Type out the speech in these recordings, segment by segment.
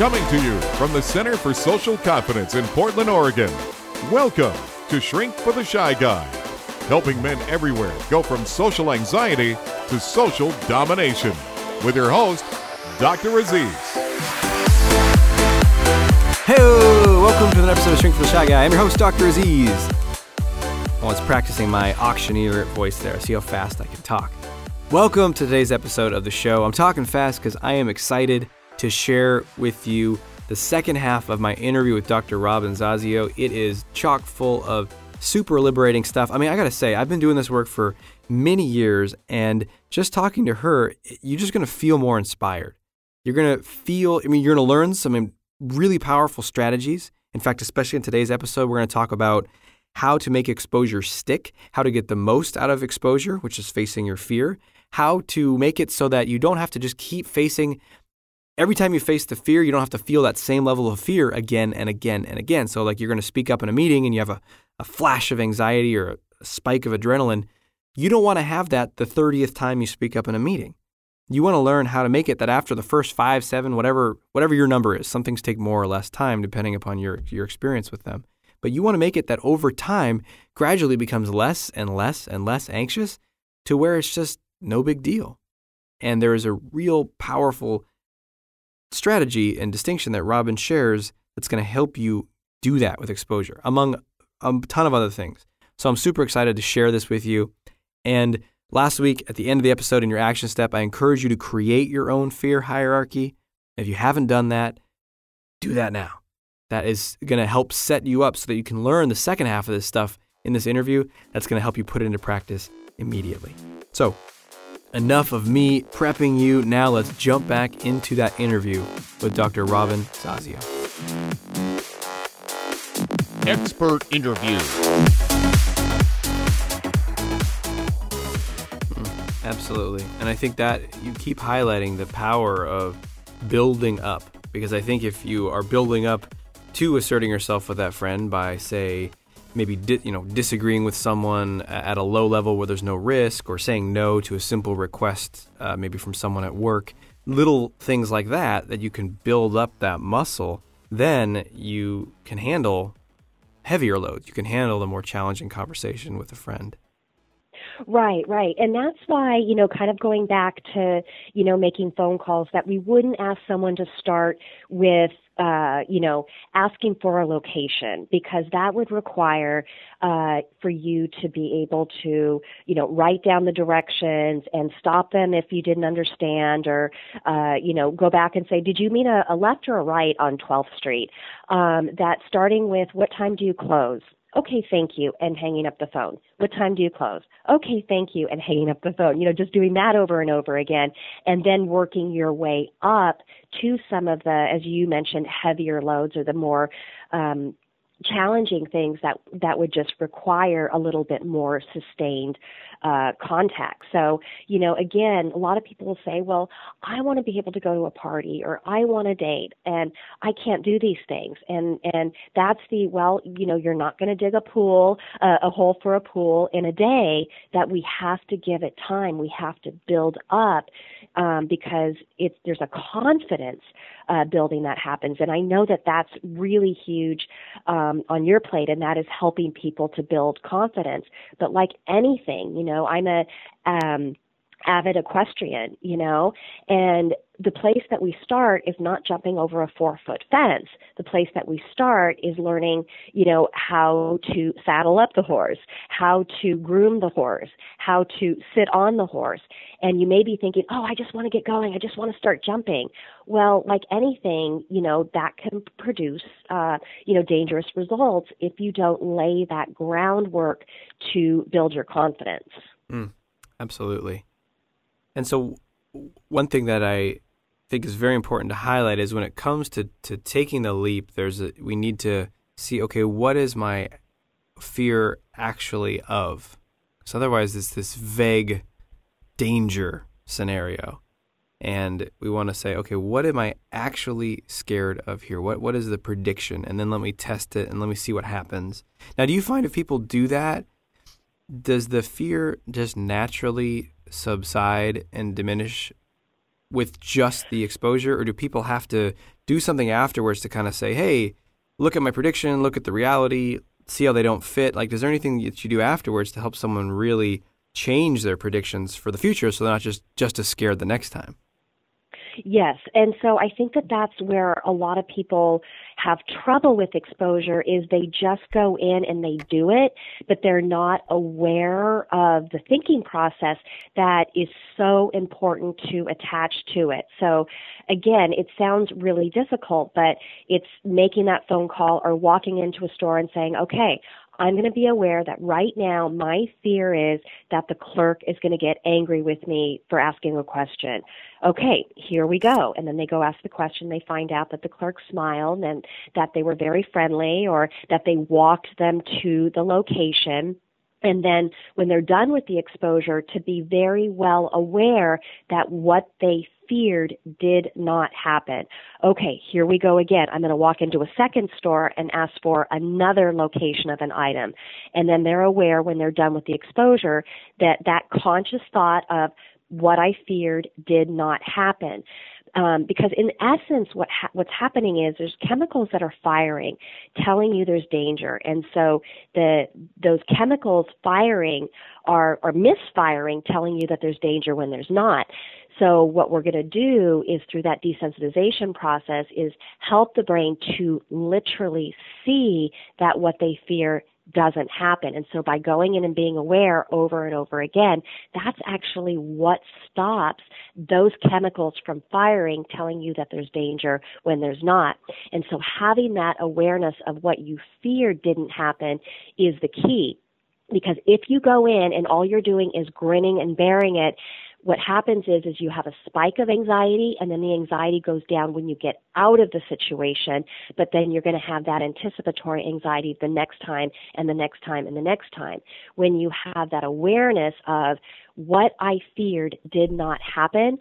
Coming to you from the Center for Social Confidence in Portland, Oregon. Welcome to Shrink for the Shy Guy, helping men everywhere go from social anxiety to social domination. With your host, Dr. Aziz. Hey, welcome to another episode of Shrink for the Shy Guy. I'm your host, Dr. Aziz. Oh, I was practicing my auctioneer voice there. See how fast I can talk. Welcome to today's episode of the show. I'm talking fast because I am excited to share with you the second half of my interview with Dr. Robin Zasio. It is chock full of super liberating stuff. I mean, I gotta say, I've been doing this work for many years, and just talking to her, you're just gonna feel more inspired. You're gonna feel, I mean, you're gonna learn some really powerful strategies. In fact, especially in today's episode, we're gonna talk about how to make exposure stick, how to get the most out of exposure, which is facing your fear, how to make it so that you don't have to just keep facing every time you face the fear, you don't have to feel that same level of fear again and again and again. So, like you're going to speak up in a meeting and you have a, a flash of anxiety or a spike of adrenaline, you don't want to have that the 30th time you speak up in a meeting. You want to learn how to make it that after the first five, seven, whatever, whatever your number is, some things take more or less time depending upon your, your experience with them. But you want to make it that over time gradually becomes less and less and less anxious to where it's just no big deal. And there is a real powerful strategy and distinction that Robin shares that's going to help you do that with exposure, among a ton of other things. So I'm super excited to share this with you. And last week, at the end of the episode in your action step, I encourage you to create your own fear hierarchy. If you haven't done that, do that now. That is going to help set you up so that you can learn the second half of this stuff in this interview. That's going to help you put it into practice immediately. So, Enough of me prepping you. Now let's jump back into that interview with Dr. Robin Zasio. Expert interview. Mm, absolutely. And I think that you keep highlighting the power of building up because I think if you are building up to asserting yourself with that friend by, say, maybe di- you know disagreeing with someone at a low level where there's no risk, or saying no to a simple request, uh, maybe from someone at work. Little things like that that you can build up that muscle. Then you can handle heavier loads. You can handle the more challenging conversation with a friend. Right, right. And that's why, you know, kind of going back to, you know, making phone calls that we wouldn't ask someone to start with uh, you know, asking for a location because that would require uh, for you to be able to, you know, write down the directions and stop them if you didn't understand, or, uh, you know, go back and say, did you mean a, a left or a right on 12th Street? Um, that starting with what time do you close? Okay, thank you, and hanging up the phone. What time do you close? Okay, thank you, and hanging up the phone. You know, just doing that over and over again, and then working your way up to some of the, as you mentioned, heavier loads or the more um, challenging things that that would just require a little bit more sustained uh, contact. So, you know, again, a lot of people will say, "Well, I want to be able to go to a party or I want to date and I can't do these things." And and that's the well, you know, you're not going to dig a pool, uh, a hole for a pool in a day. That we have to give it time. We have to build up um, because it's there's a confidence uh, building that happens. And I know that that's really huge um, on your plate, and that is helping people to build confidence. But like anything, you know, I'm a um, avid equestrian, you know, and the place that we start is not jumping over a four foot fence. The place that we start is learning, you know, how to saddle up the horse, how to groom the horse, how to sit on the horse. And you may be thinking, oh, I just want to get going. I just want to start jumping. Well, like anything, you know, that can produce, uh, you know, dangerous results if you don't lay that groundwork to build your confidence. Mm, absolutely. And so, one thing that I think is very important to highlight is when it comes to, to taking the leap, there's a, we need to see, okay, what is my fear actually of? So otherwise, it's this vague danger scenario. And we want to say, okay, what am I actually scared of here? What what is the prediction? And then let me test it and let me see what happens. Now, do you find if people do that, does the fear just naturally subside and diminish with just the exposure, or do people have to do something afterwards to kind of say, hey, look at my prediction, look at the reality, see how they don't fit? Like, is there anything that you do afterwards to help someone really change their predictions for the future so they're not just, just as scared the next time? Yes, and so I think that that's where a lot of people have trouble with exposure is they just go in and they do it, but they're not aware of the thinking process that is so important to attach to it. So again, it sounds really difficult, but it's making that phone call or walking into a store and saying, okay, I'm going to be aware that right now my fear is that the clerk is going to get angry with me for asking a question. Okay, here we go. And then they go ask the question. They find out that the clerk smiled and that they were very friendly or that they walked them to the location and then when they're done with the exposure to be very well aware that what they feared did not happen. Okay, here we go again. I'm going to walk into a second store and ask for another location of an item. And then they're aware when they're done with the exposure that that conscious thought of what I feared did not happen. Um, because in essence, what ha- what's happening is there's chemicals that are firing, telling you there's danger, and so the those chemicals firing are are misfiring, telling you that there's danger when there's not. So what we're going to do is through that desensitization process is help the brain to literally see that what they fear doesn't happen. And so by going in and being aware over and over again, that's actually what stops those chemicals from firing, telling you that there's danger when there's not. And so having that awareness of what you fear didn't happen is the key. Because if you go in and all you're doing is grinning and bearing it, what happens is is you have a spike of anxiety and then the anxiety goes down when you get out of the situation but then you're going to have that anticipatory anxiety the next time and the next time and the next time. When you have that awareness of what i feared did not happen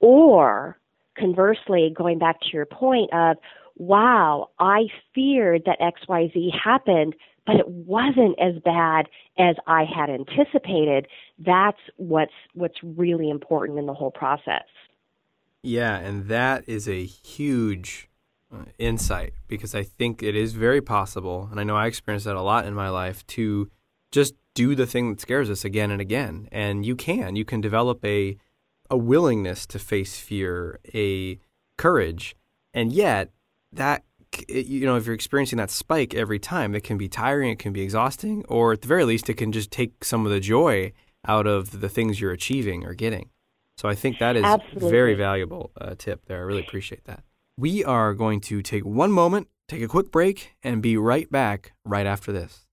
or conversely going back to your point of wow i feared that xyz happened but it wasn't as bad as I had anticipated. That's what's what's really important in the whole process. Yeah, and that is a huge uh, insight because I think it is very possible, and I know I experienced that a lot in my life to just do the thing that scares us again and again. And you can, you can develop a a willingness to face fear, a courage, and yet that you know, if you're experiencing that spike every time, it can be tiring, it can be exhausting, or at the very least, it can just take some of the joy out of the things you're achieving or getting. So I think that is Absolutely. very valuable uh, tip there. I really appreciate that. We are going to take one moment, take a quick break, and be right back right after this.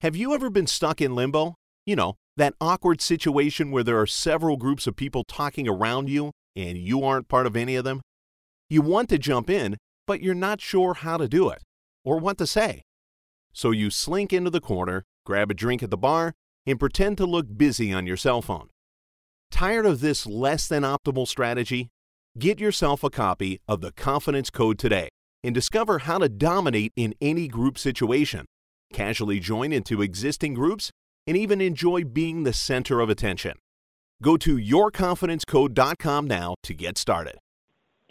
Have you ever been stuck in limbo? You know, that awkward situation where there are several groups of people talking around you and you aren't part of any of them? You want to jump in, but you're not sure how to do it or what to say. So you slink into the corner, grab a drink at the bar, and pretend to look busy on your cell phone. Tired of this less than optimal strategy? Get yourself a copy of the Confidence Code today and discover how to dominate in any group situation, casually join into existing groups, and even enjoy being the center of attention. Go to yourconfidencecode.com now to get started.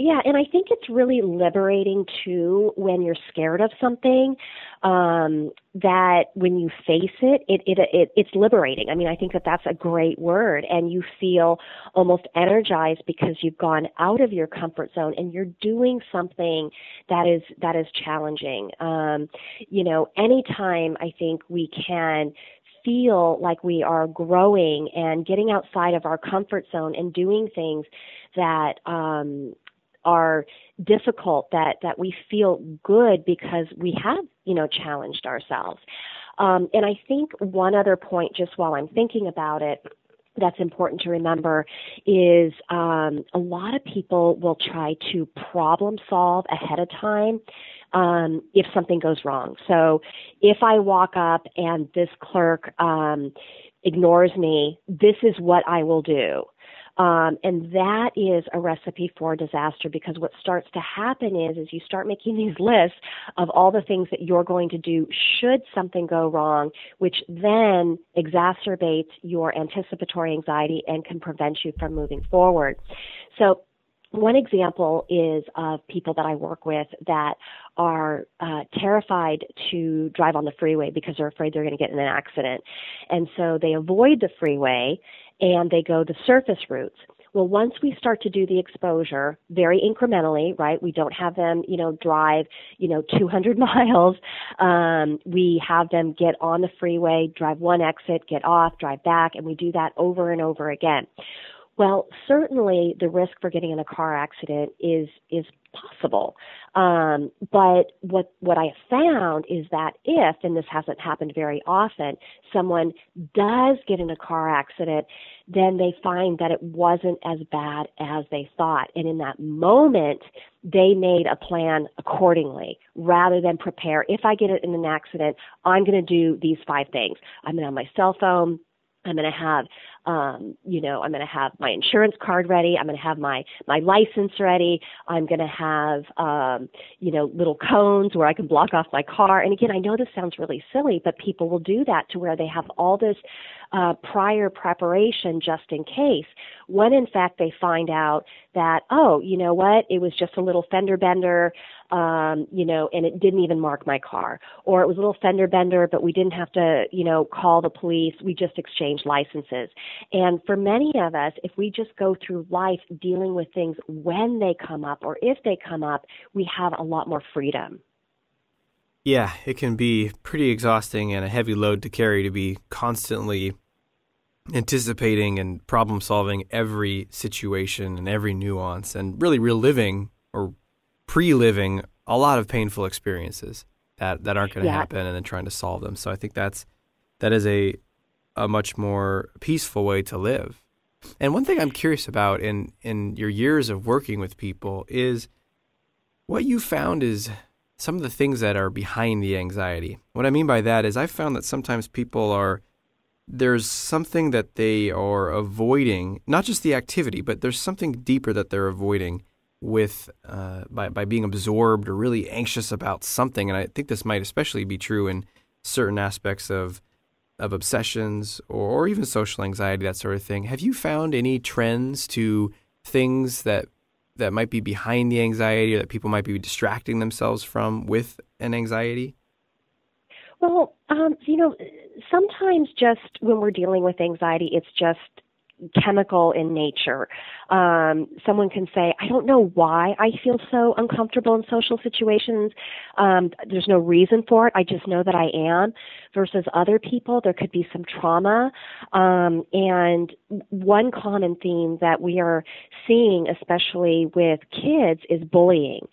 Yeah, and I think it's really liberating too when you're scared of something. Um, that when you face it, it, it, it, it's liberating. I mean, I think that that's a great word, and you feel almost energized because you've gone out of your comfort zone and you're doing something that is that is challenging. Um, you know, anytime I think we can feel like we are growing and getting outside of our comfort zone and doing things that um, are difficult that that we feel good because we have you know challenged ourselves um, and i think one other point just while i'm thinking about it that's important to remember is um, a lot of people will try to problem solve ahead of time um, if something goes wrong. So if I walk up and this clerk um, ignores me, this is what I will do. Um, and that is a recipe for disaster because what starts to happen is, is you start making these lists of all the things that you're going to do should something go wrong, which then exacerbates your anticipatory anxiety and can prevent you from moving forward. So one example is of people that I work with that are uh, terrified to drive on the freeway because they're afraid they're going to get in an accident. And so they avoid the freeway and they go the surface routes. Well, once we start to do the exposure very incrementally, right? We don't have them, you know, drive, you know, 200 miles. Um, we have them get on the freeway, drive one exit, get off, drive back, and we do that over and over again. Well, certainly the risk for getting in a car accident is is possible. Um, but what what I have found is that if, and this hasn't happened very often, someone does get in a car accident, then they find that it wasn't as bad as they thought. And in that moment, they made a plan accordingly rather than prepare. If I get in an accident, I'm going to do these five things. I'm going to have my cell phone. I'm going to have um, you know, I'm going to have my insurance card ready. I'm going to have my my license ready. I'm going to have, um, you know, little cones where I can block off my car. And again, I know this sounds really silly, but people will do that to where they have all this uh, prior preparation just in case. When in fact they find out that, oh, you know what, it was just a little fender bender, um, you know, and it didn't even mark my car. Or it was a little fender bender, but we didn't have to, you know, call the police. We just exchanged licenses. And for many of us, if we just go through life dealing with things when they come up or if they come up, we have a lot more freedom. Yeah, it can be pretty exhausting and a heavy load to carry to be constantly anticipating and problem solving every situation and every nuance and really reliving or pre living a lot of painful experiences that, that aren't going to yeah. happen and then trying to solve them. So I think that's that is a a much more peaceful way to live. And one thing I'm curious about in in your years of working with people is what you found is some of the things that are behind the anxiety. What I mean by that is I found that sometimes people are there's something that they are avoiding, not just the activity, but there's something deeper that they're avoiding with uh, by by being absorbed or really anxious about something. And I think this might especially be true in certain aspects of of obsessions or, or even social anxiety, that sort of thing. Have you found any trends to things that that might be behind the anxiety or that people might be distracting themselves from with an anxiety? Well, um, you know, sometimes just when we're dealing with anxiety, it's just chemical in nature. Um, someone can say, I don't know why I feel so uncomfortable in social situations. Um, there's no reason for it. I just know that I am. Versus other people, there could be some trauma. Um, and one common theme that we are seeing, especially with kids, is bullying.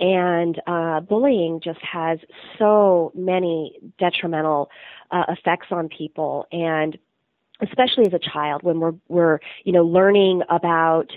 And uh, bullying just has so many detrimental uh, effects on people. And especially as a child when we're we're you know learning about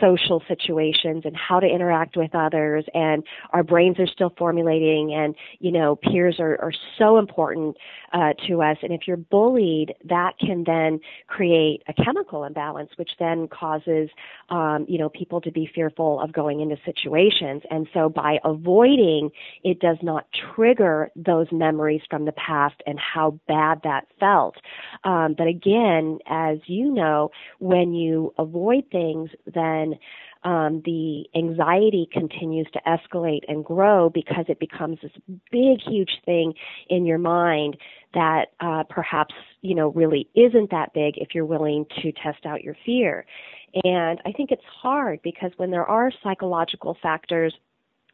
social situations and how to interact with others and our brains are still formulating and you know peers are, are so important uh, to us. And if you're bullied that can then create a chemical imbalance which then causes um, you know people to be fearful of going into situations. And so by avoiding it does not trigger those memories from the past and how bad that felt. Um, but again as you know when you avoid things then um, the anxiety continues to escalate and grow because it becomes this big, huge thing in your mind that uh, perhaps you know really isn't that big if you're willing to test out your fear. And I think it's hard because when there are psychological factors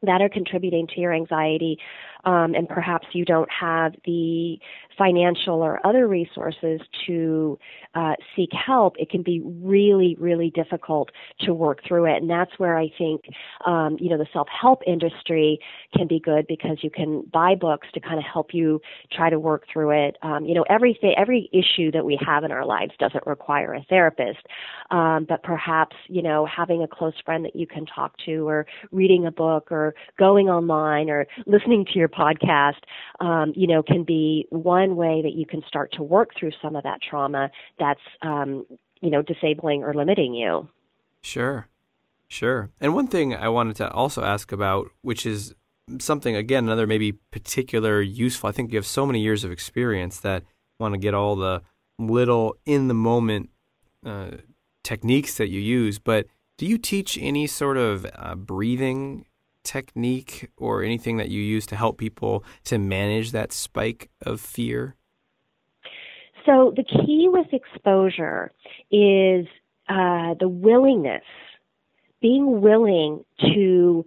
that are contributing to your anxiety, um, and perhaps you don't have the financial or other resources to uh, seek help, it can be really, really difficult to work through it. And that's where I think, um, you know, the self-help industry can be good because you can buy books to kind of help you try to work through it. Um, you know, everything, every issue that we have in our lives doesn't require a therapist, um, but perhaps, you know, having a close friend that you can talk to, or reading a book, or going online, or listening to your podcast, um, you know, can be one way that you can start to work through some of that trauma that's, um, you know, disabling or limiting you. Sure. Sure. And one thing I wanted to also ask about, which is something, again, another maybe particular useful, I think you have so many years of experience that want to get all the little in the moment uh, techniques that you use, but Do you teach any sort of uh, breathing technique or anything that you use to help people to manage that spike of fear? So, the key with exposure is uh, the willingness, being willing to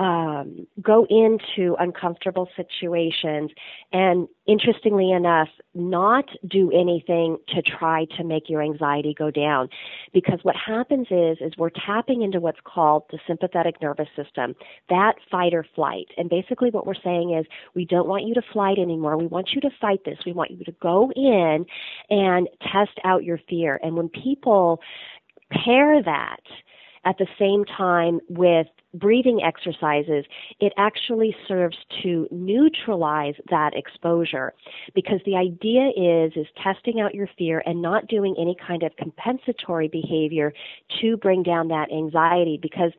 um, go into uncomfortable situations and interestingly enough not do anything to try to make your anxiety go down. Because what happens is is we're tapping into what's called the sympathetic nervous system that fight or flight. And basically what we're saying is we don't want you to flight anymore. We want you to fight this. We want you to go in and test out your fear. And when people pair that at the same time with breathing exercises, it actually serves to neutralize that exposure. Because the idea is is testing out your fear and not doing any kind of compensatory behavior to bring down that anxiety. Because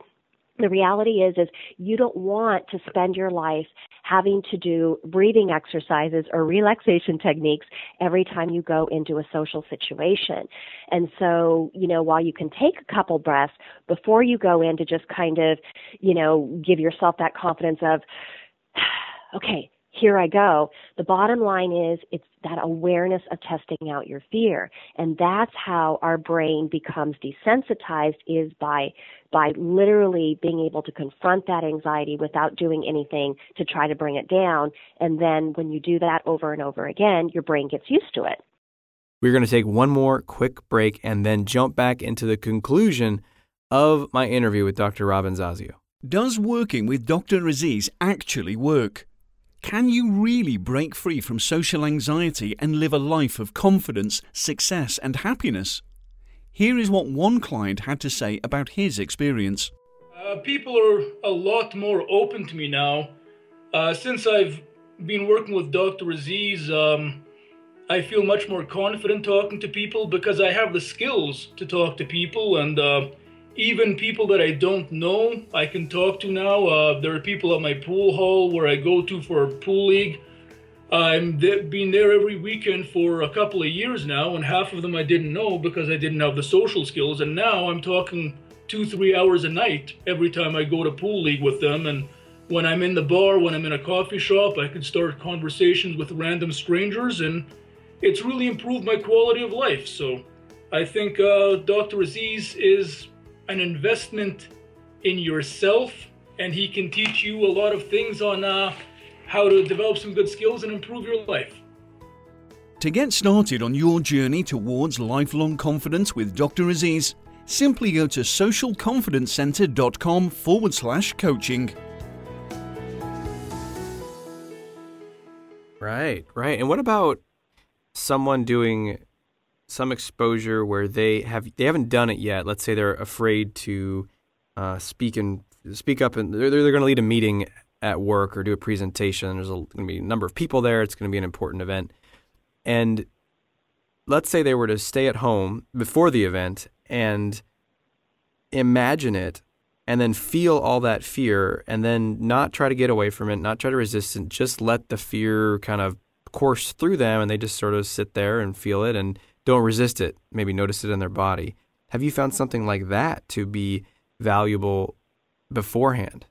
the reality is is you don't want to spend your life having to do breathing exercises or relaxation techniques every time you go into a social situation. And so, you know, while you can take a couple breaths before you go in to just kind of, you know, give yourself that confidence of okay, here I go. The bottom line is it's that awareness of testing out your fear. And that's how our brain becomes desensitized is by by literally being able to confront that anxiety without doing anything to try to bring it down. And then when you do that over and over again, your brain gets used to it. We're going to take one more quick break and then jump back into the conclusion of my interview with Dr. Robin Zasio. Does working with Dr. Aziz actually work? Can you really break free from social anxiety and live a life of confidence, success, and happiness? Here is what one client had to say about his experience. Uh, people are a lot more open to me now. Uh, since I've been working with Dr. Aziz, um, I feel much more confident talking to people because I have the skills to talk to people and uh, even people that I don't know, I can talk to now. Uh, there are people at my pool hall where I go to for pool league. Th- been there every weekend for a couple of years now, and half of them I didn't know because I didn't have the social skills. And now I'm talking two, three hours a night every time I go to pool league with them. And when I'm in the bar, when I'm in a coffee shop, I can start conversations with random strangers, and it's really improved my quality of life. So I think uh, Dr. Aziz is an investment in yourself, and he can teach you a lot of things on uh, how to develop some good skills and improve your life. To get started on your journey towards lifelong confidence with Dr. Aziz, simply go to socialconfidencecenter.com forward slash coaching. Right, right. And what about someone doing some exposure where they have they haven't done it yet. Let's say they're afraid to uh, speak and speak up, and they're they're going to lead a meeting at work or do a presentation. There's going to be a number of people there. It's going to be an important event, and let's say they were to stay at home before the event and imagine it and then feel all that fear and then not try to get away from it, not try to resist it, just let the fear kind of course through them and they just sort of sit there and feel it and don't resist it, maybe notice it in their body. Have you found something like that to be valuable beforehand?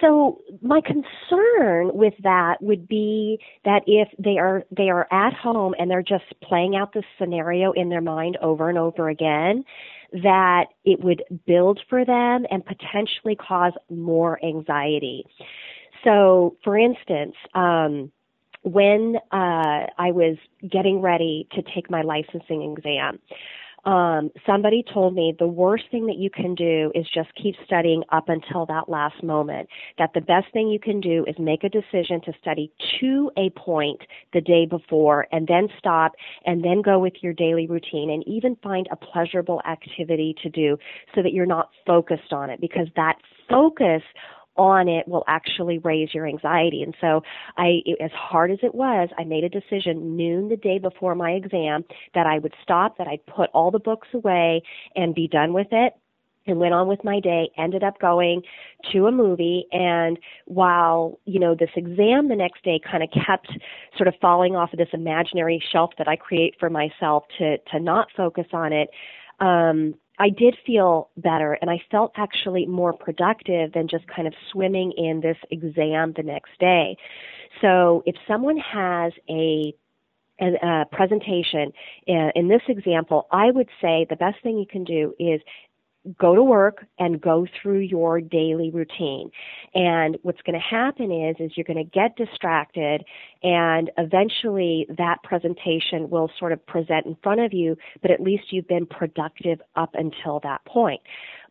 So my concern with that would be that if they are they are at home and they're just playing out this scenario in their mind over and over again, that it would build for them and potentially cause more anxiety. So, for instance, um, when uh, I was getting ready to take my licensing exam, um, somebody told me the worst thing that you can do is just keep studying up until that last moment. That the best thing you can do is make a decision to study to a point the day before and then stop and then go with your daily routine and even find a pleasurable activity to do so that you're not focused on it because that focus on it will actually raise your anxiety. And so I, as hard as it was, I made a decision noon the day before my exam that I would stop, that I'd put all the books away and be done with it and went on with my day ended up going to a movie and while you know this exam the next day kind of kept sort of falling off of this imaginary shelf that I create for myself to to not focus on it um I did feel better and I felt actually more productive than just kind of swimming in this exam the next day. So if someone has a a, presentation uh, in this example, I would say the best thing you can do is go to work and go through your daily routine. And what's going to happen is, is you're going to get distracted and eventually that presentation will sort of present in front of you, but at least you've been productive up until that point.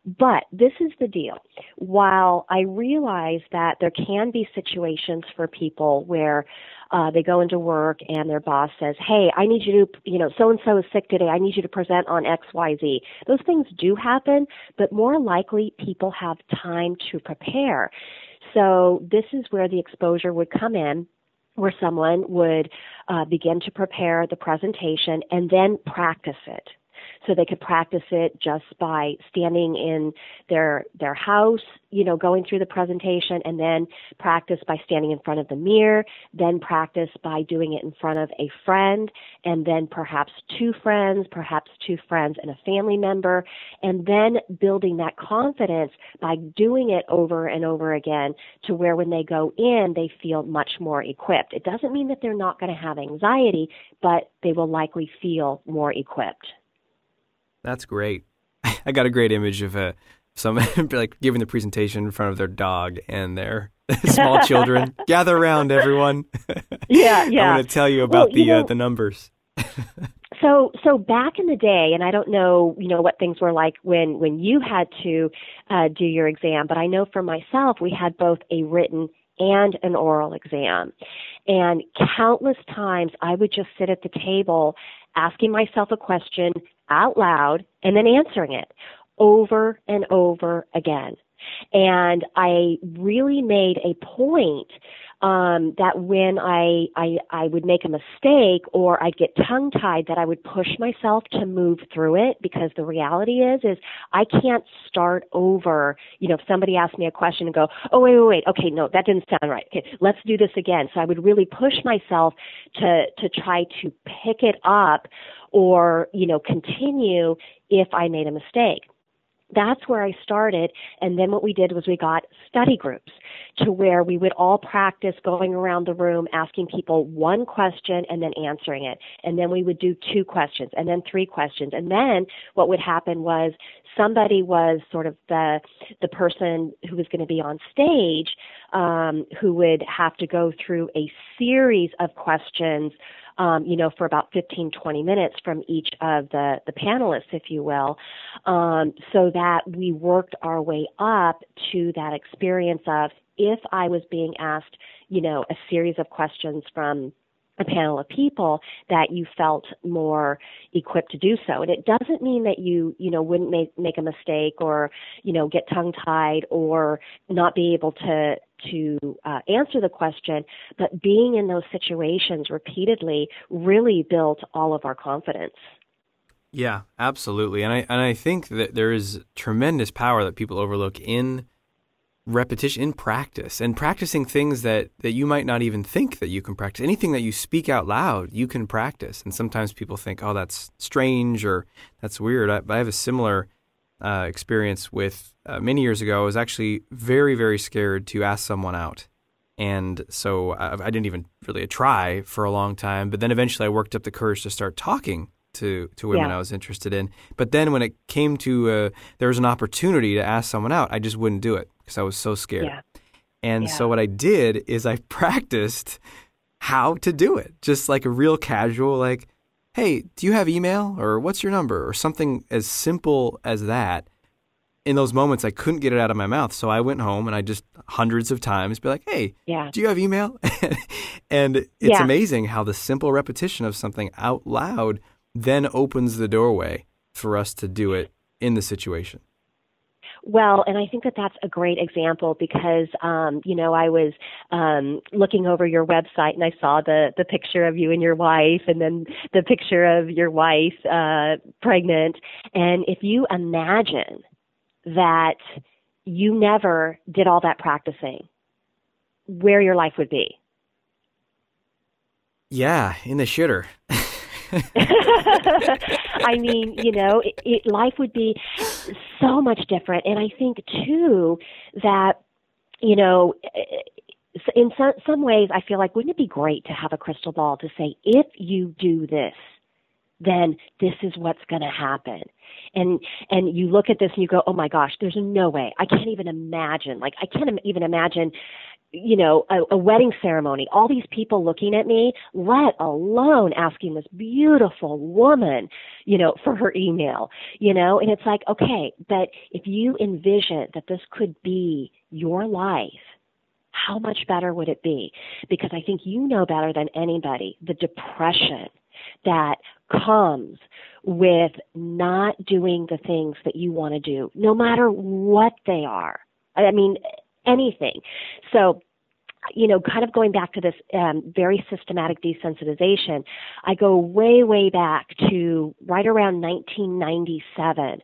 But this is the deal. While I realize that there can be situations for people where uh, they go into work and their boss says, "Hey, I need you to, you know, so and so is sick today. I need you to present on X, Y, Z." Those things do happen, but more likely people have time to prepare. So this is where the exposure would come in where someone would uh, begin to prepare the presentation and then practice it so they could practice it just by standing in their their house, you know, going through the presentation and then practice by standing in front of the mirror, then practice by doing it in front of a friend and then perhaps two friends, perhaps two friends and a family member, and then building that confidence by doing it over and over again to where when they go in, they feel much more equipped. It doesn't mean that they're not going to have anxiety, but they will likely feel more equipped. That's great. I got a great image of a uh, someone like giving the presentation in front of their dog and their small children. Gather around, everyone. Yeah, yeah. I'm going to tell you about well, the uh, know, uh, the numbers. so so back in the day, and I don't know, you know, what things were like when when you had to uh, do your exam, but I know for myself, we had both a written and an oral exam. And countless times I would just sit at the table asking myself a question out loud and then answering it over and over again. And I really made a point um, that when I, I I would make a mistake or I'd get tongue tied, that I would push myself to move through it because the reality is is I can't start over. You know, if somebody asked me a question and go, oh wait wait wait, okay no that didn't sound right. Okay, let's do this again. So I would really push myself to to try to pick it up or you know continue if I made a mistake that's where I started. And then what we did was we got study groups to where we would all practice going around the room asking people one question and then answering it. And then we would do two questions and then three questions. And then what would happen was somebody was sort of the the person who was going to be on stage um, who would have to go through a series of questions um, you know, for about 15, 20 minutes from each of the, the panelists, if you will, um, so that we worked our way up to that experience of if I was being asked, you know, a series of questions from a panel of people that you felt more equipped to do so. And it doesn't mean that you, you know, wouldn't make, make a mistake or, you know, get tongue tied or not be able to, to uh, answer the question, but being in those situations repeatedly really built all of our confidence. Yeah, absolutely. And I and I think that there is tremendous power that people overlook in repetition in practice and practicing things that that you might not even think that you can practice. Anything that you speak out loud you can practice. And sometimes people think oh that's strange or that's weird. I, I have a similar uh, experience with uh, many years ago. I was actually very very scared to ask someone out. And so I, I didn't even really try for a long time. But then eventually I worked up the courage to start talking to to women yeah. I was interested in. But then when it came to uh, there was an opportunity to ask someone out, I just wouldn't do it because I was so scared. Yeah. And yeah. so what I did is I practiced how to do it, just like a real casual, like, "Hey, do you have email?" or "What's your number?" or something as simple as that. In those moments, I couldn't get it out of my mouth, so I went home and I just hundreds of times be like, "Hey, do you have email?" and it's amazing how the simple repetition of something out loud then opens the doorway for us to do it in the situation. Well, and I think that that's a great example because, um, you know, I was um, looking over your website and I saw the the picture of you and your wife, and then the picture of your wife uh, pregnant. And if you imagine that you never did all that practicing, where your life would be. Yeah, in the shitter. I mean, you know, it, it, life would be so much different. And I think too that, you know, in some, some ways, I feel like wouldn't it be great to have a crystal ball to say, if you do this, then this is what's going to happen. And and you look at this and you go, oh my gosh, there's no way. I can't even imagine. Like I can't even imagine you know, a, a wedding ceremony, all these people looking at me, let alone asking this beautiful woman, you know, for her email, you know, and it's like, okay, but if you envision that this could be your life, how much better would it be? Because I think you know better than anybody the depression that comes with not doing the things that you want to do, no matter what they are. I mean, anything. So, you know, kind of going back to this um, very systematic desensitization, I go way, way back to right around 1997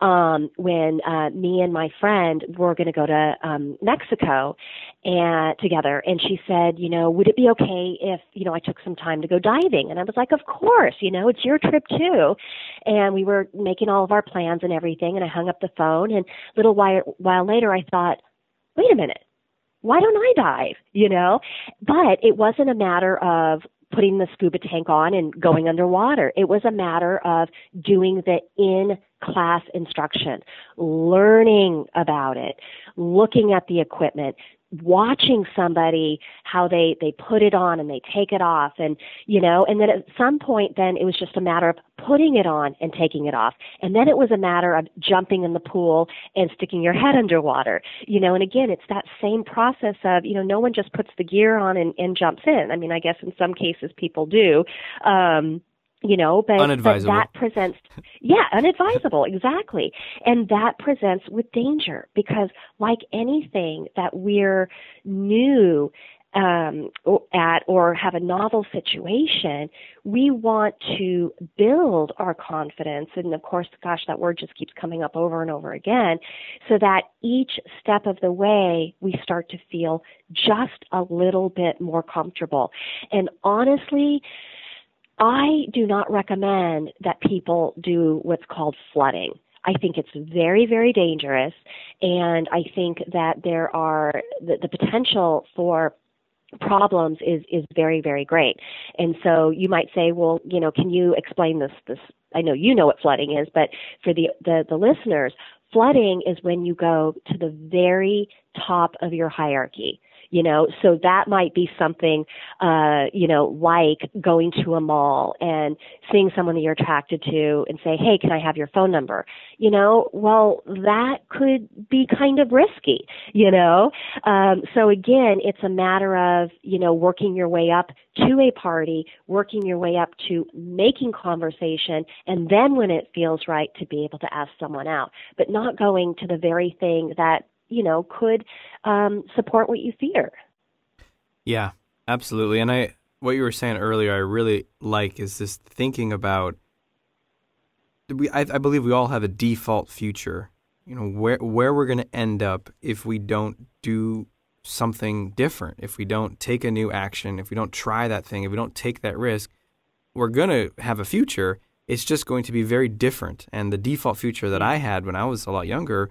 um, when uh, me and my friend were going to go to um, Mexico and together, and she said, you know, would it be okay if you know I took some time to go diving? And I was like, of course, you know, it's your trip too. And we were making all of our plans and everything, and I hung up the phone, and a little while, while later, I thought, wait a minute why don't I dive? You know? But it wasn't a matter of putting the scuba tank on and going underwater. It was a matter of doing the in class instruction, learning about it, looking at the equipment, watching somebody how they they put it on and they take it off and you know and then at some point then it was just a matter of putting it on and taking it off. And then it was a matter of jumping in the pool and sticking your head underwater you know. And again it's that same process of you know no one just puts the gear on and, and jumps in. I mean i guess in some cases people do. Um you know but, but that presents yeah unadvisable exactly and that presents with danger because like anything that we're new um, at or have a novel situation, we want to build our confidence. And of course, gosh, that word just keeps coming up over and over again, so that each step of the way we start to feel just a little bit more comfortable. And honestly, I do not recommend that people do what's called flooding. I think it's very, very dangerous, and I think that there are the, the potential for problems is is very very great and so you might say well you know can you explain this this i know you know what flooding is but for the the, the listeners flooding is when you go to the very top of your hierarchy you know so that might be something uh you know like going to a mall and seeing someone that you're attracted to and say hey can i have your phone number? You know well that could be kind of risky you know? Um so again it's a matter of you know working your way up to a party working your way up to making conversation and then when it feels right to be able to ask someone out but not going to the very thing that you know could um, support what you fear. Yeah, absolutely. And I, what you were saying earlier, I really like is this thinking about. We, I, I believe we all have a default future. You know where where we're going to end up if we don't do something different, if we don't take a new action, if we don't try that thing, if we don't take that risk, we're going to have a future. It's just going to be very different. And the default future that I had when I was a lot younger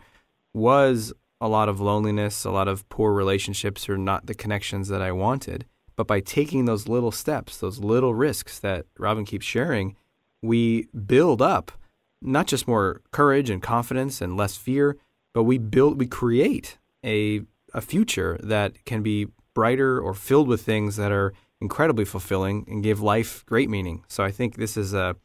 was a lot of loneliness, a lot of poor relationships, or not the connections that I wanted. But by taking those little steps, those little risks that Robin keeps sharing, we build up not just more courage and confidence and less fear, but we build, we create a a future that can be brighter or filled with things that are incredibly fulfilling and give life great meaning. So I think this is a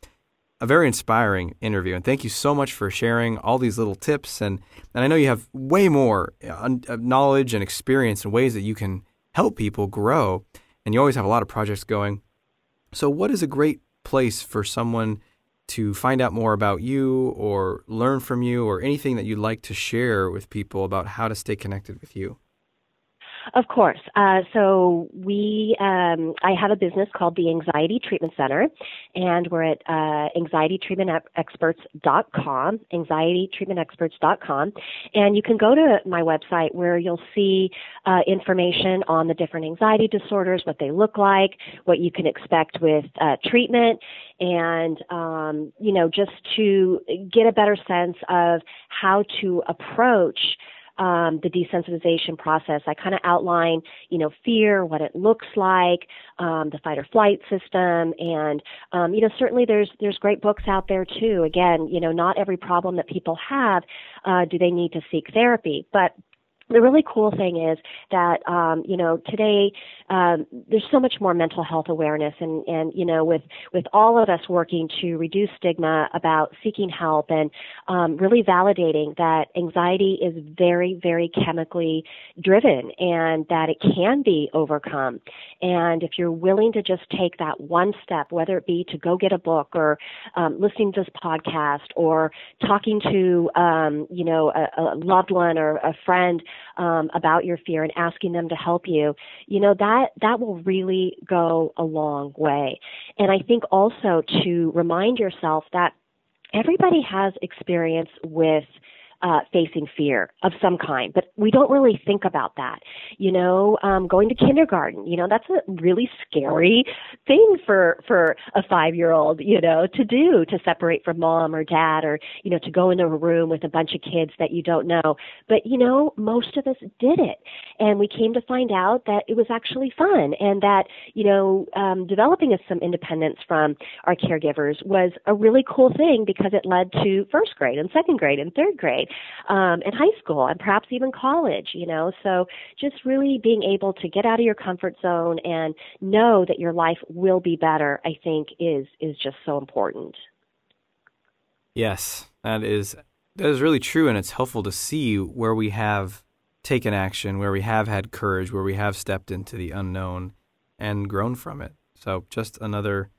a very inspiring interview. And thank you so much for sharing all these little tips. And, and I know you have way more uh, knowledge and experience and ways that you can help people grow. And you always have a lot of projects going. So, what is a great place for someone to find out more about you or learn from you or anything that you'd like to share with people about how to stay connected with you? Of course. Uh, so we, um, I have a business called the Anxiety Treatment Center, and we're at uh, anxietytreatmentexperts.com, anxietytreatmentexperts.com, and you can go to my website where you'll see uh, information on the different anxiety disorders, what they look like, what you can expect with uh, treatment, and um, you know, just to get a better sense of how to approach um, the desensitization process. I kind of outline, you know, fear, what it looks like, um, the fight or flight system, and um, you know, certainly there's there's great books out there too. Again, you know, not every problem that people have uh, do they need to seek therapy, but the really cool thing is that um, you know today um, there's so much more mental health awareness, and and you know with with all of us working to reduce stigma about seeking help and um, really validating that anxiety is very very chemically driven and that it can be overcome. And if you're willing to just take that one step, whether it be to go get a book or um, listening to this podcast or talking to um, you know a, a loved one or a friend um, about your fear and asking them to help you, you know, that, that will really go a long way. And I think also to remind yourself that everybody has experience with uh, facing fear of some kind, but we don't really think about that. You know, um, going to kindergarten, you know, that's a really scary thing for for a five year old, you know, to do to separate from mom or dad, or you know, to go into a room with a bunch of kids that you don't know. But you know, most of us did it, and we came to find out that it was actually fun, and that you know, um, developing us some independence from our caregivers was a really cool thing because it led to first grade and second grade and third grade um, in high school and perhaps even college, you know. So just really being able to get out of your comfort zone and know that your life will be better, I think is is just so important. Yes, that is that is really true and it's helpful to see where we have taken action, where we have had courage, where we have stepped into the unknown and grown from it. So just another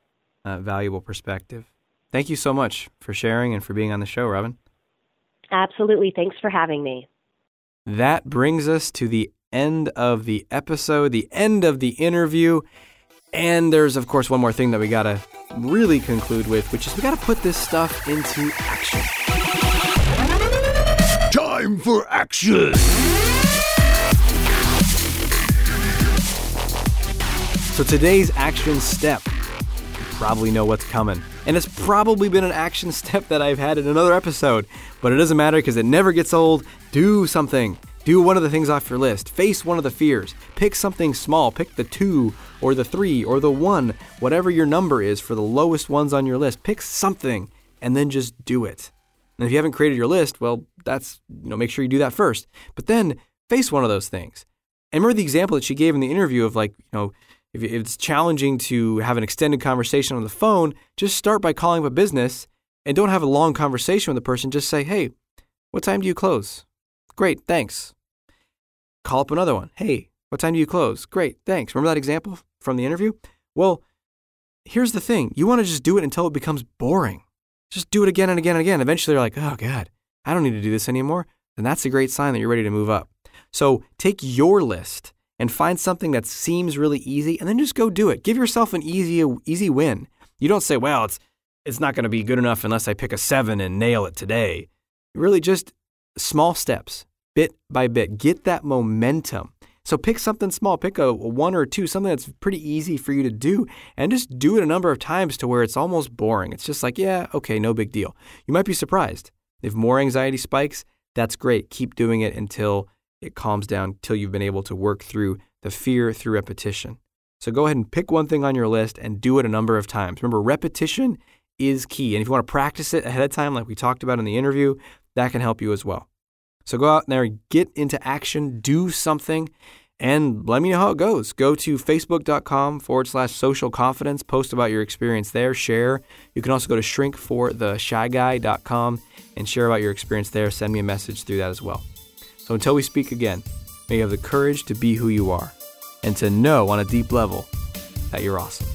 uh, valuable perspective. Thank you so much for sharing and for being on the show, Robin. Absolutely. Thanks for having me. That brings us to the end of the episode, the end of the interview. And there's, of course, one more thing that we got to really conclude with, which is we got to put this stuff into action. Time for action! So today's action step, you probably know what's coming. And it's probably been an action step that I've had in another episode, but it doesn't matter because it never gets old. Do something. Do one of the things off your list. Face one of the fears. Pick something small. Pick the two or the three or the one, whatever your number is for the lowest ones on your list. Pick something and then just do it. And if you haven't created your list, well, that's, you know, make sure you do that first. But then face one of those things. And remember the example that she gave in the interview of like, you know, if it's challenging to have an extended conversation on the phone, just start by calling up a business and don't have a long conversation with the person. Just say, hey, what time do you close? Great, thanks. Call up another one. Hey, what time do you close? Great, thanks. Remember that example from the interview? Well, here's the thing you want to just do it until it becomes boring. Just do it again and again and again. Eventually, you're like, oh, God, I don't need to do this anymore. Then that's a great sign that you're ready to move up. So take your list and find something that seems really easy and then just go do it. Give yourself an easy easy win. You don't say, "Well, it's it's not going to be good enough unless I pick a 7 and nail it today." Really just small steps, bit by bit. Get that momentum. So pick something small, pick a, a one or two, something that's pretty easy for you to do, and just do it a number of times to where it's almost boring. It's just like, yeah, okay, no big deal. You might be surprised. If more anxiety spikes, that's great. Keep doing it until it calms down till you've been able to work through the fear through repetition. So go ahead and pick one thing on your list and do it a number of times. Remember, repetition is key. And if you want to practice it ahead of time, like we talked about in the interview, that can help you as well. So go out there, get into action, do something, and let me know how it goes. Go to facebook.com forward slash social confidence, post about your experience there, share. You can also go to shrinkfortheshyguy.com and share about your experience there. Send me a message through that as well. So until we speak again, may you have the courage to be who you are and to know on a deep level that you're awesome.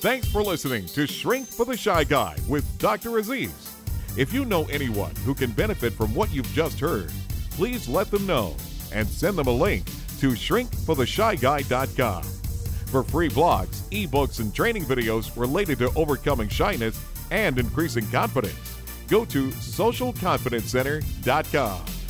Thanks for listening to Shrink for the Shy Guy with Dr. Aziz. If you know anyone who can benefit from what you've just heard, please let them know and send them a link to shrinkfortheshyguy.com. For free blogs, ebooks, and training videos related to overcoming shyness and increasing confidence, go to socialconfidencecenter.com.